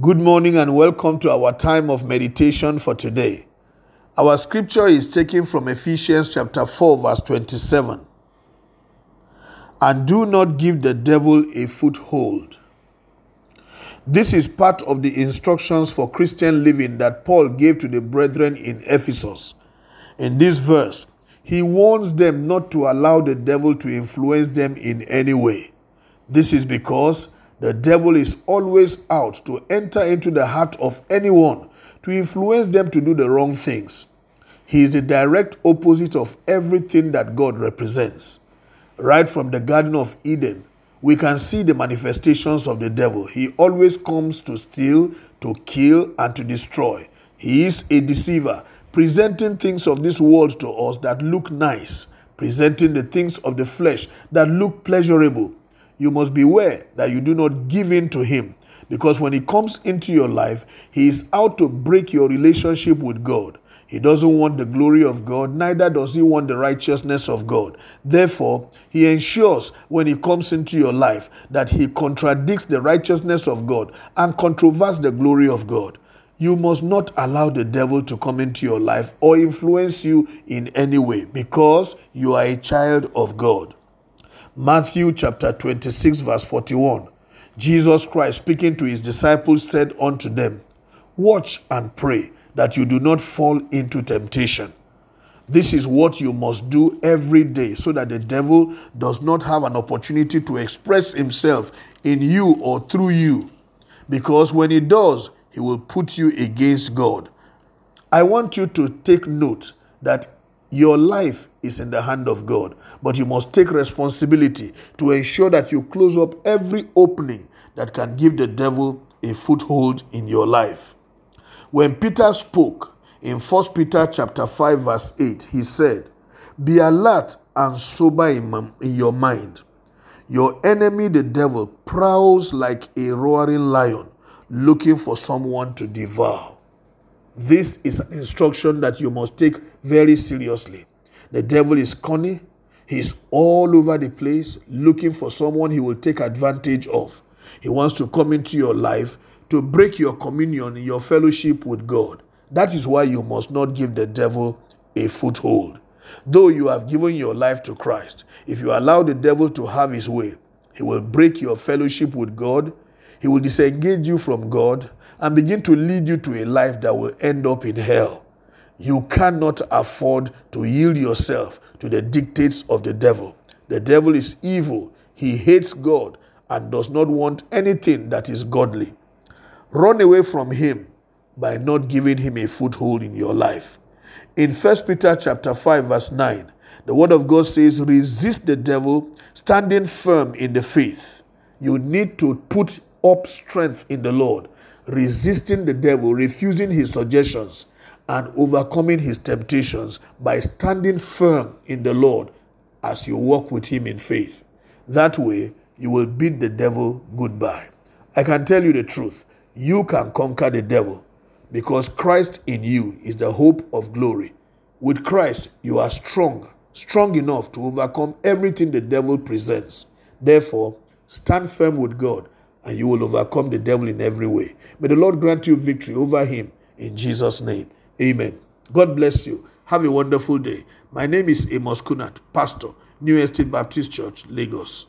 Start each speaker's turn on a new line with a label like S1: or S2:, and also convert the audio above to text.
S1: Good morning and welcome to our time of meditation for today. Our scripture is taken from Ephesians chapter 4, verse 27. And do not give the devil a foothold. This is part of the instructions for Christian living that Paul gave to the brethren in Ephesus. In this verse, he warns them not to allow the devil to influence them in any way. This is because the devil is always out to enter into the heart of anyone to influence them to do the wrong things. He is the direct opposite of everything that God represents. Right from the Garden of Eden, we can see the manifestations of the devil. He always comes to steal, to kill, and to destroy. He is a deceiver, presenting things of this world to us that look nice, presenting the things of the flesh that look pleasurable you must beware that you do not give in to him. Because when he comes into your life, he is out to break your relationship with God. He doesn't want the glory of God, neither does he want the righteousness of God. Therefore, he ensures when he comes into your life that he contradicts the righteousness of God and controverts the glory of God. You must not allow the devil to come into your life or influence you in any way because you are a child of God. Matthew chapter 26, verse 41. Jesus Christ, speaking to his disciples, said unto them, Watch and pray that you do not fall into temptation. This is what you must do every day so that the devil does not have an opportunity to express himself in you or through you. Because when he does, he will put you against God. I want you to take note that your life is in the hand of God, but you must take responsibility to ensure that you close up every opening that can give the devil a foothold in your life. When Peter spoke in 1 Peter chapter 5 verse 8, he said, "Be alert and sober in your mind. Your enemy the devil prowls like a roaring lion, looking for someone to devour." This is an instruction that you must take very seriously. The devil is cunning, he's all over the place looking for someone he will take advantage of. He wants to come into your life to break your communion, your fellowship with God. That is why you must not give the devil a foothold. Though you have given your life to Christ, if you allow the devil to have his way, he will break your fellowship with God, he will disengage you from God, and begin to lead you to a life that will end up in hell. You cannot afford to yield yourself to the dictates of the devil. The devil is evil, he hates God and does not want anything that is godly. Run away from him by not giving him a foothold in your life. In 1 Peter chapter 5 verse 9, the word of God says resist the devil standing firm in the faith. You need to put up strength in the Lord resisting the devil, refusing his suggestions, and overcoming his temptations by standing firm in the Lord as you walk with him in faith. That way, you will beat the devil goodbye. I can tell you the truth you can conquer the devil because Christ in you is the hope of glory. With Christ, you are strong, strong enough to overcome everything the devil presents. Therefore, stand firm with God and you will overcome the devil in every way. May the Lord grant you victory over him in Jesus' name. Amen. God bless you. Have a wonderful day. My name is Amos Kunat, Pastor, New Estate Baptist Church, Lagos.